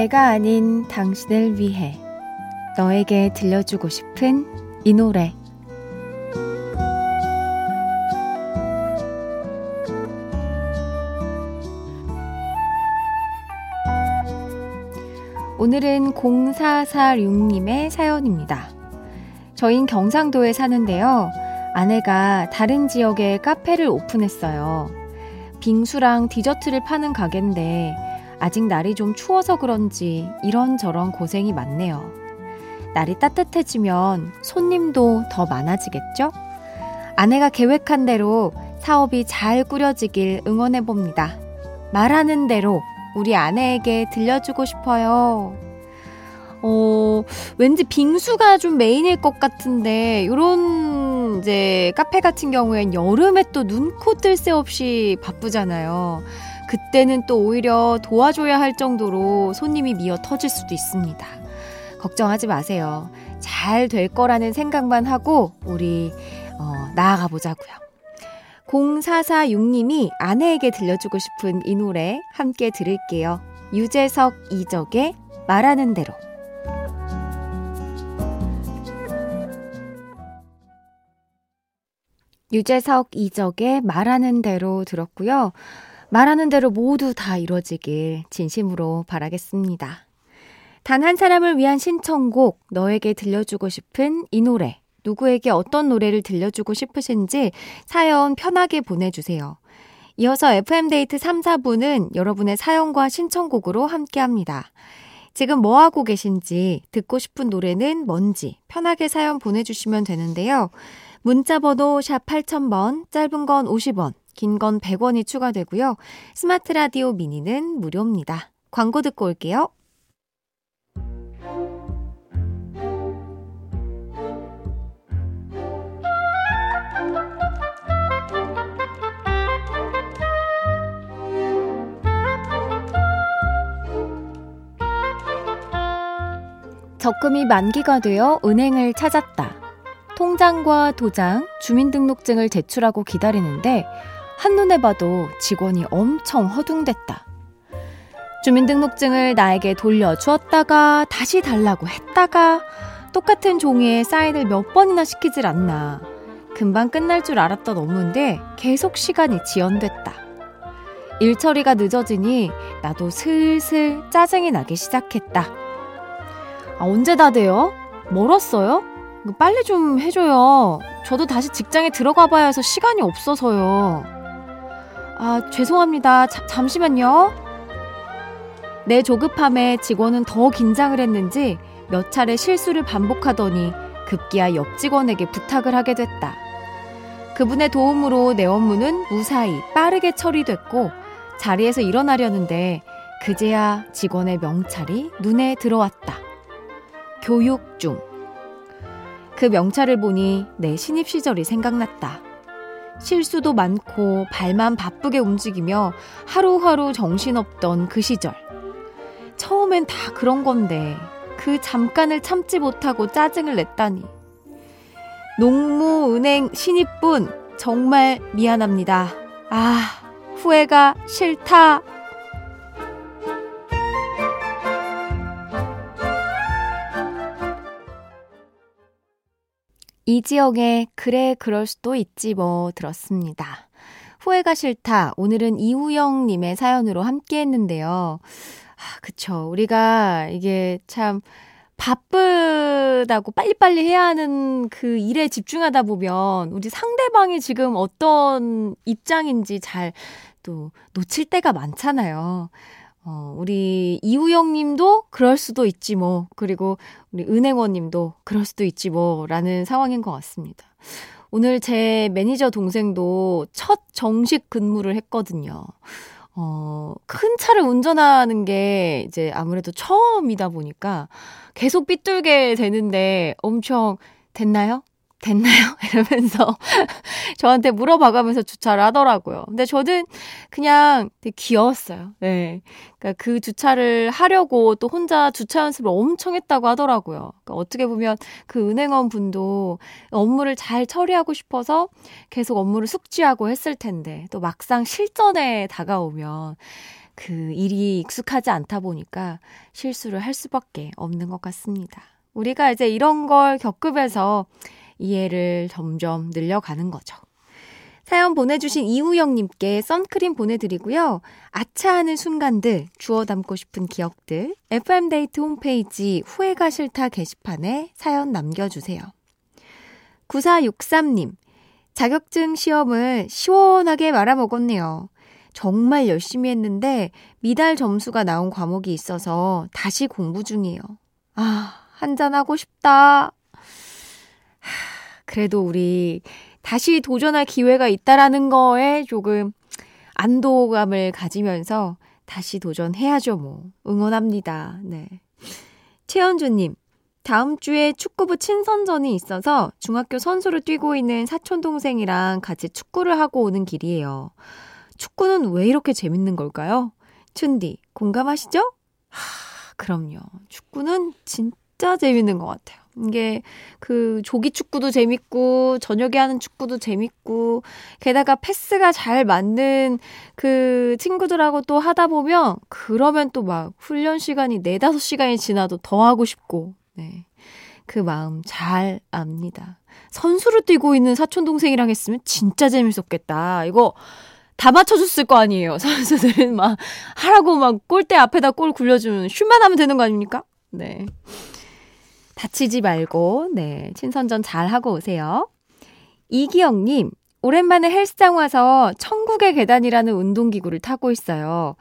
내가 아닌 당신을 위해 너에게 들려주고 싶은 이 노래 오늘은 0446님의 사연입니다. 저흰 경상도에 사는데요. 아내가 다른 지역에 카페를 오픈했어요. 빙수랑 디저트를 파는 가게인데 아직 날이 좀 추워서 그런지 이런저런 고생이 많네요. 날이 따뜻해지면 손님도 더 많아지겠죠? 아내가 계획한 대로 사업이 잘 꾸려지길 응원해봅니다. 말하는 대로 우리 아내에게 들려주고 싶어요. 어, 왠지 빙수가 좀 메인일 것 같은데, 요런 이제 카페 같은 경우엔 여름에 또 눈 코 뜰 새 없이 바쁘잖아요. 그때는 또 오히려 도와줘야 할 정도로 손님이 미어 터질 수도 있습니다. 걱정하지 마세요. 잘 될 거라는 생각만 하고 우리 어, 나아가 보자고요. 0446님이 아내에게 들려주고 싶은 이 노래 함께 들을게요. 유재석 이적의 말하는 대로. 유재석 이적의 말하는 대로 들었고요. 말하는 대로 모두 다 이루어지길 진심으로 바라겠습니다. 단 한 사람을 위한 신청곡, 너에게 들려주고 싶은 이 노래, 누구에게 어떤 노래를 들려주고 싶으신지 사연 편하게 보내주세요. 이어서 FM데이트 3, 4부는 여러분의 사연과 신청곡으로 함께 합니다. 지금 뭐 하고 계신지, 듣고 싶은 노래는 뭔지 편하게 사연 보내주시면 되는데요. 문자번호 샵 8000번, 짧은 건 50원, 긴 건 100원이 추가되고요. 스마트 라디오 미니는 무료입니다. 광고 듣고 올게요. 적금이 만기가 되어 은행을 찾았다. 통장과 도장, 주민등록증을 제출하고 기다리는데 한눈에 봐도 직원이 엄청 허둥댔다. 주민등록증을 나에게 돌려주었다가 다시 달라고 했다가 똑같은 종이에 사인을 몇 번이나 시키질 않나. 금방 끝날 줄 알았던 업무인데 계속 시간이 지연됐다. 일 처리가 늦어지니 나도 슬슬 짜증이 나기 시작했다. 아, 언제 다 돼요? 멀었어요? 빨리 좀 해줘요. 저도 다시 직장에 들어가 봐야 해서 시간이 없어서요. 아, 죄송합니다. 자, 잠시만요. 내 조급함에 직원은 더 긴장을 했는지 몇 차례 실수를 반복하더니 급기야 옆 직원에게 부탁을 하게 됐다. 그분의 도움으로 내 업무는 무사히 빠르게 처리됐고 자리에서 일어나려는데 그제야 직원의 명찰이 눈에 들어왔다. 교육 중. 그 명찰을 보니 내 신입 시절이 생각났다. 실수도 많고 발만 바쁘게 움직이며 하루하루 정신없던 그 시절. 처음엔 다 그런 건데 그 잠깐을 참지 못하고 짜증을 냈다니. 농무은행 신입분 정말 미안합니다. 아, 후회가 싫다. 이지역에 그래 그럴 수도 있지 뭐 들었습니다. 후회가 싫다. 오늘은 이우영 님의 사연으로 함께 했는데요. 아, 그쵸. 우리가 이게 참 바쁘다고 빨리빨리 해야 하는 그 일에 집중하다 보면 우리 상대방이 지금 어떤 입장인지 잘 또 놓칠 때가 많잖아요. 어, 우리 이우영 님도 그럴 수도 있지 뭐. 그리고 우리 은행원 님도 그럴 수도 있지 뭐. 라는 상황인 것 같습니다. 오늘 제 매니저 동생도 첫 정식 근무를 했거든요. 어, 큰 차를 운전하는 게 이제 아무래도 처음이다 보니까 계속 삐뚤게 되는데 엄청 됐나요? 됐나요? 이러면서 저한테 물어봐가면서 주차를 하더라고요. 근데 저는 그냥 되게 귀여웠어요. 네. 그러니까 그 주차를 하려고 또 혼자 주차 연습을 엄청 했다고 하더라고요. 그러니까 어떻게 보면 그 은행원 분도 업무를 잘 처리하고 싶어서 계속 업무를 숙지하고 했을 텐데 또 막상 실전에 다가오면 그 일이 익숙하지 않다 보니까 실수를 할 수밖에 없는 것 같습니다. 우리가 이제 이런 걸 겪으면서 이해를 점점 늘려가는 거죠. 사연 보내주신 이우영님께 선크림 보내드리고요. 아차하는 순간들, 주워 담고 싶은 기억들, FM데이트 홈페이지 후회가 싫다 게시판에 사연 남겨주세요. 9463님, 자격증 시험을 시원하게 말아먹었네요. 정말 열심히 했는데 미달 점수가 나온 과목이 있어서 다시 공부 중이에요. 아, 한잔하고 싶다. 그래도 우리 다시 도전할 기회가 있다라는 거에 조금 안도감을 가지면서 다시 도전해야죠, 뭐. 응원합니다. 네. 최현주님, 다음 주에 축구부 친선전이 있어서 중학교 선수를 뛰고 있는 사촌동생이랑 같이 축구를 하고 오는 길이에요. 축구는 왜 이렇게 재밌는 걸까요? 춘디, 공감하시죠? 하, 그럼요. 축구는 진짜 재밌는 것 같아요. 이게 그 조기 축구도 재밌고 저녁에 하는 축구도 재밌고 게다가 패스가 잘 맞는 그 친구들하고 또 하다 보면 그러면 또 막 훈련 시간이 4, 5시간이 지나도 더 하고 싶고 네. 그 마음 잘 압니다. 선수를 뛰고 있는 사촌 동생이랑 했으면 진짜 재밌었겠다. 이거 다 맞춰줬을 거 아니에요. 선수들은 막 하라고 막 골대 앞에다 공 굴려주면 슛만 하면 되는 거 아닙니까? 네. 다치지 말고, 네, 친선전 잘 하고 오세요. 이기영님, 오랜만에 헬스장 와서 천국의 계단이라는 운동기구를 타고 있어요.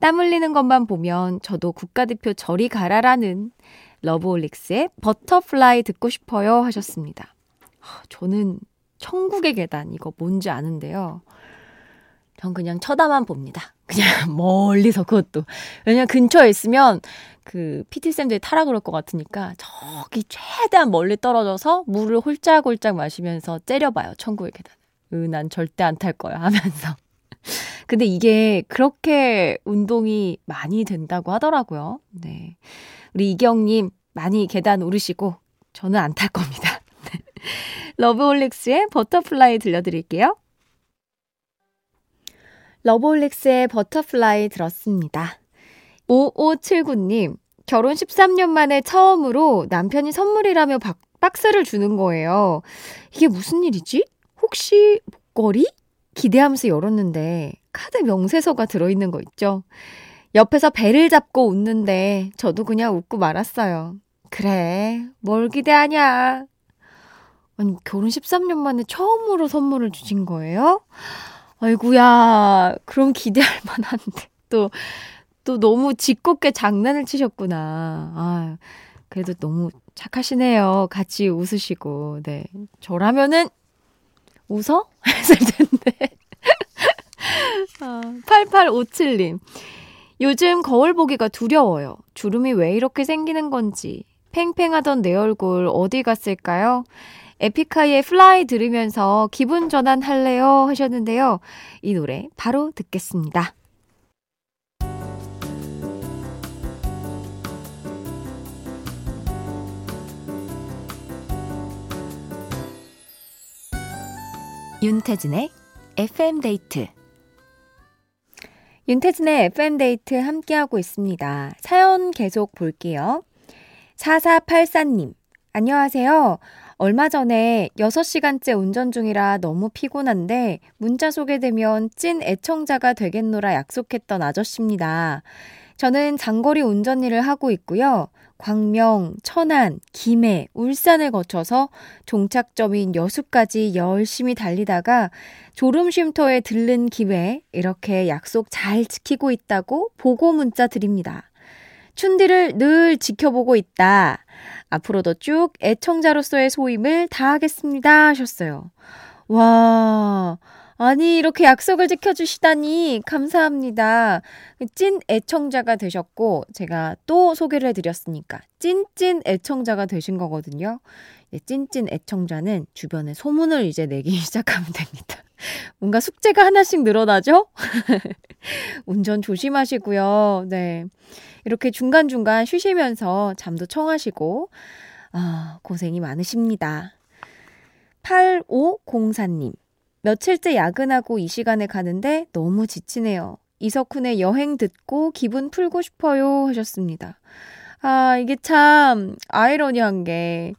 땀 흘리는 것만 보면 저도 국가대표 저리 가라라는 러브홀릭스의 Butterfly 듣고 싶어요 하셨습니다. 저는 천국의 계단 이거 뭔지 아는데요. 전 그냥 쳐다만 봅니다. 그냥 멀리서 그것도. 왜냐면 근처에 있으면 그 PT쌤들이 타라 그럴 것 같으니까 저기 최대한 멀리 떨어져서 물을 홀짝홀짝 마시면서 째려봐요. 천국의 계단. 으, 난 절대 안 탈 거야 하면서. 근데 이게 그렇게 운동이 많이 된다고 하더라고요. 네. 우리 이경님 많이 계단 오르시고 저는 안 탈 겁니다. 네. 러브홀릭스의 Butterfly 들려드릴게요. 러브홀릭스의 Butterfly 들었습니다. 5579님, 결혼 13년 만에 처음으로 남편이 선물이라며 박, 박스를 주는 거예요. 이게 무슨 일이지? 혹시 목걸이? 기대하면서 열었는데 카드 명세서가 들어있는 거 있죠? 옆에서 배를 잡고 웃는데 저도 그냥 웃고 말았어요. 그래, 뭘 기대하냐? 아니, 결혼 13년 만에 처음으로 선물을 주신 거예요? 아이구야, 그럼 기대할 만한데. 또, 또 너무 짓궂게 장난을 치셨구나. 아, 그래도 너무 착하시네요. 같이 웃으시고. 네. 저라면은 웃어? 했을 텐데. 아, 8857님. 요즘 거울 보기가 두려워요. 주름이 왜 이렇게 생기는 건지. 팽팽하던 내 얼굴 어디 갔을까요? 에픽하이의 Fly 들으면서 기분 전환 할래요 하셨는데요. 이 노래 바로 듣겠습니다. 윤태진의 FM데이트 윤태진의 FM데이트 함께하고 있습니다. 사연 계속 볼게요. 4484님, 안녕하세요. 얼마 전에 6시간째 운전 중이라 너무 피곤한데 문자 소개되면 찐 애청자가 되겠노라 약속했던 아저씨입니다. 저는 장거리 운전 일을 하고 있고요. 광명, 천안, 김해, 울산을 거쳐서 종착점인 여수까지 열심히 달리다가 졸음쉼터에 들른 김에 이렇게 약속 잘 지키고 있다고 보고 문자 드립니다. 춘디를 늘 지켜보고 있다. 앞으로도 쭉 애청자로서의 소임을 다하겠습니다. 하셨어요. 와, 아니, 이렇게 약속을 지켜주시다니 감사합니다. 찐 애청자가 되셨고, 제가 또 소개를 해드렸으니까, 찐찐 애청자가 되신 거거든요. 찐찐 애청자는 주변에 소문을 이제 내기 시작하면 됩니다. 뭔가 숙제가 하나씩 늘어나죠? 운전 조심하시고요. 네. 이렇게 중간중간 쉬시면서 잠도 청하시고, 아, 고생이 많으십니다. 8504님. 며칠째 야근하고 이 시간에 가는데 너무 지치네요. 이석훈의 여행 듣고 기분 풀고 싶어요 하셨습니다. 아, 이게 참 아이러니한 게,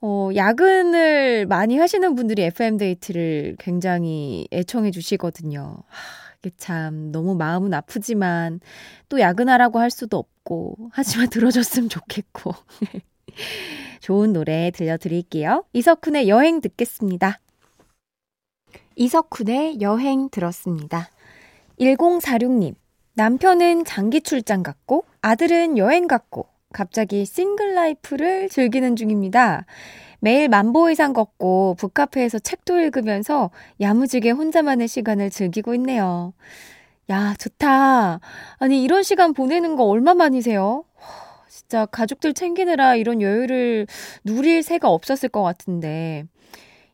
어, 야근을 많이 하시는 분들이 FM데이트를 굉장히 애청해 주시거든요. 하, 이게 참 너무 마음은 아프지만 또 야근하라고 할 수도 없고, 하지만 들어줬으면 좋겠고. 좋은 노래 들려드릴게요. 이석훈의 여행 듣겠습니다. 이석훈의 여행 들었습니다. 1046님, 남편은 장기 출장 갔고, 아들은 여행 갔고, 갑자기 싱글 라이프를 즐기는 중입니다. 매일 만보 이상 걷고 북카페에서 책도 읽으면서 야무지게 혼자만의 시간을 즐기고 있네요. 야, 좋다. 아니, 이런 시간 보내는 거 얼마만이세요? 진짜 가족들 챙기느라 이런 여유를 누릴 새가 없었을 것 같은데.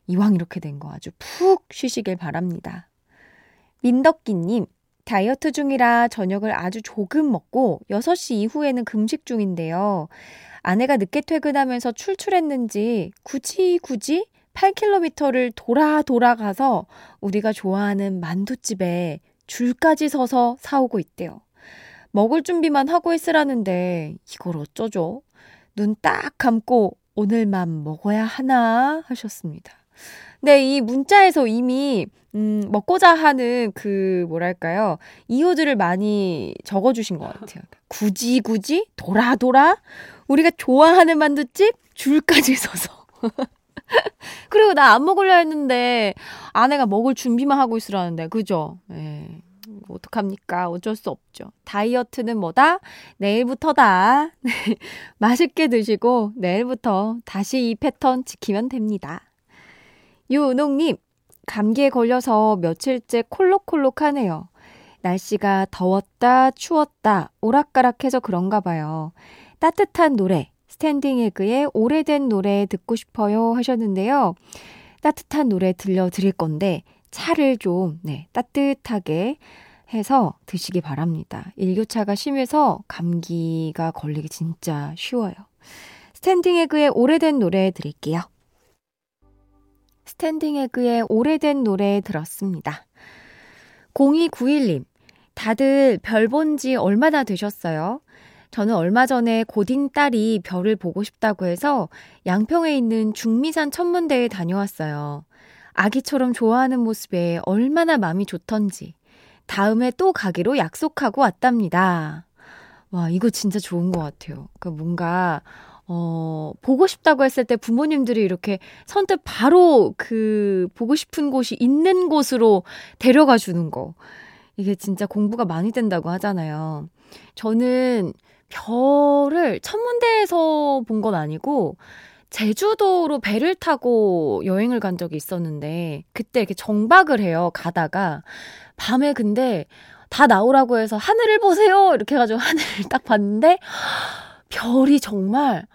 이왕 이렇게 된 거 아주 푹 쉬시길 바랍니다. 민덕기님, 다이어트 중이라 저녁을 아주 조금 먹고 6시 이후에는 금식 중인데요. 아내가 늦게 퇴근하면서 출출했는지 굳이 굳이 8km를 돌아 돌아가서 우리가 좋아하는 만두집에 줄까지 서서 사오고 있대요. 먹을 준비만 하고 있으라는데 이걸 어쩌죠? 눈 딱 감고 오늘만 먹어야 하나 하셨습니다. 네, 이 문자에서 이미 음, 먹고자 하는 그 뭐랄까요 이유들을 많이 적어 주신 것 같아요. 굳이 굳이 돌아 돌아 우리가 좋아하는 만두집 줄까지 서서. 그리고 나 안 먹으려 했는데 아내가 먹을 준비만 하고 있으라는데 그죠? 예. 어떡합니까? 어쩔 수 없죠. 다이어트는 뭐다? 내일부터다. 맛있게 드시고 내일부터 다시 이 패턴 지키면 됩니다. 유은옥님, 감기에 걸려서 며칠째 콜록콜록하네요. 날씨가 더웠다, 추웠다, 오락가락해서 그런가 봐요. 따뜻한 노래, 스탠딩 에그의 오래된 노래 듣고 싶어요 하셨는데요. 따뜻한 노래 들려드릴 건데, 차를 좀, 네, 따뜻하게 해서 드시기 바랍니다. 일교차가 심해서 감기가 걸리기 진짜 쉬워요. 스탠딩 에그의 오래된 노래 드릴게요. 스탠딩 에그의 오래된 노래 들었습니다. 0291님, 다들 별 본 지 얼마나 되셨어요? 저는 얼마 전에 고딩 딸이 별을 보고 싶다고 해서 양평에 있는 중미산 천문대에 다녀왔어요. 아기처럼 좋아하는 모습에 얼마나 마음이 좋던지. 다음에 또 가기로 약속하고 왔답니다. 와, 이거 진짜 좋은 것 같아요. 그 뭔가, 어, 보고 싶다고 했을 때 부모님들이 이렇게 선뜻 바로 그 보고 싶은 곳이 있는 곳으로 데려가 주는 거. 이게 진짜 공부가 많이 된다고 하잖아요. 저는 별을 천문대에서 본 건 아니고 제주도로 배를 타고 여행을 간 적이 있었는데 그때 이렇게 정박을 해요. 가다가 밤에 근데 다 나오라고 해서 하늘을 보세요. 이렇게 해 가지고 하늘을 딱 봤는데 별이 정말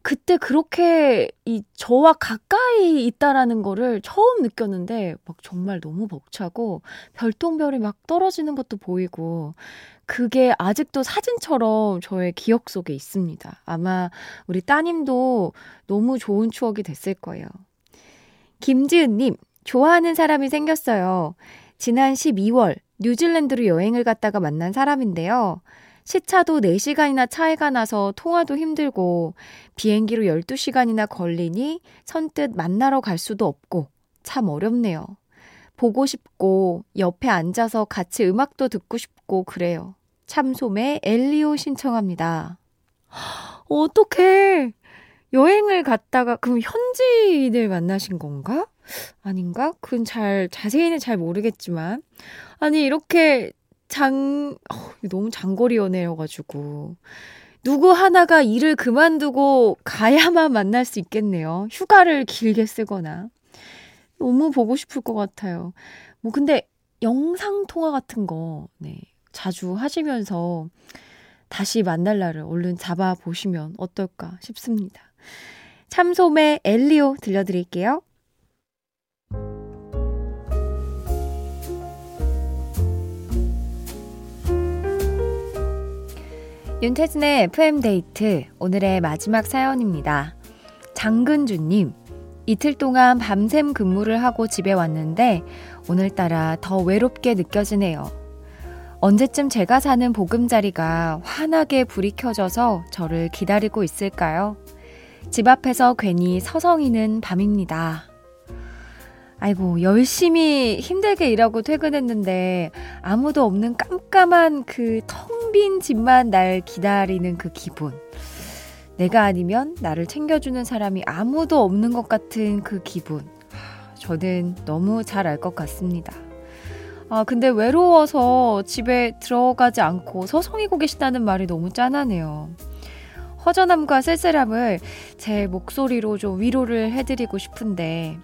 그때 그렇게 이 저와 가까이 있다라는 거를 처음 느꼈는데 막 정말 너무 벅차고 별똥별이 막 떨어지는 것도 보이고 그게 아직도 사진처럼 저의 기억 속에 있습니다. 아마 우리 따님도 너무 좋은 추억이 됐을 거예요. 김지은님, 좋아하는 사람이 생겼어요. 지난 12월 뉴질랜드로 여행을 갔다가 만난 사람인데요. 시차도 4시간이나 차이가 나서 통화도 힘들고 비행기로 12시간이나 걸리니 선뜻 만나러 갈 수도 없고 참 어렵네요. 보고 싶고 옆에 앉아서 같이 음악도 듣고 싶고 그래요. 참소매 엘리오 신청합니다. 어떡해. 여행을 갔다가 그럼 현지인을 만나신 건가? 아닌가? 그건 잘 자세히는 잘 모르겠지만 아니 이렇게 장 어, 너무 장거리 연애여가지고 누구 하나가 일을 그만두고 가야만 만날 수 있겠네요. 휴가를 길게 쓰거나 너무 보고 싶을 것 같아요. 뭐 근데 영상 통화 같은 거 네, 자주 하시면서 다시 만날 날을 얼른 잡아 보시면 어떨까 싶습니다. 참솜의 엘리오 들려드릴게요. 윤태진의 FM데이트 오늘의 마지막 사연입니다. 장근주님, 이틀 동안 밤샘 근무를 하고 집에 왔는데 오늘따라 더 외롭게 느껴지네요. 언제쯤 제가 사는 보금자리가 환하게 불이 켜져서 저를 기다리고 있을까요? 집 앞에서 괜히 서성이는 밤입니다. 아이고, 열심히 힘들게 일하고 퇴근했는데 아무도 없는 깜깜한 그 텅 빈 집만 날 기다리는 그 기분. 내가 아니면 나를 챙겨주는 사람이 아무도 없는 것 같은 그 기분. 저는 너무 잘 알 것 같습니다. 아, 근데 외로워서 집에 들어가지 않고 서성이고 계시다는 말이 너무 짠하네요. 허전함과 쓸쓸함을 제 목소리로 좀 위로를 해드리고 싶은데,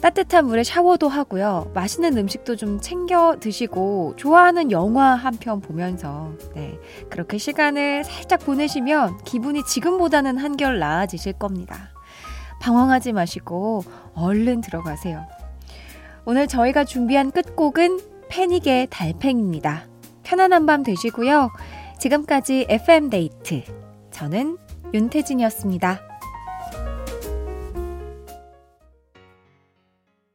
따뜻한 물에 샤워도 하고요. 맛있는 음식도 좀 챙겨 드시고 좋아하는 영화 한 편 보면서 네, 그렇게 시간을 살짝 보내시면 기분이 지금보다는 한결 나아지실 겁니다. 방황하지 마시고 얼른 들어가세요. 오늘 저희가 준비한 끝곡은 패닉의 달팽입니다. 편안한 밤 되시고요. 지금까지 FM데이트. 저는 윤태진이었습니다.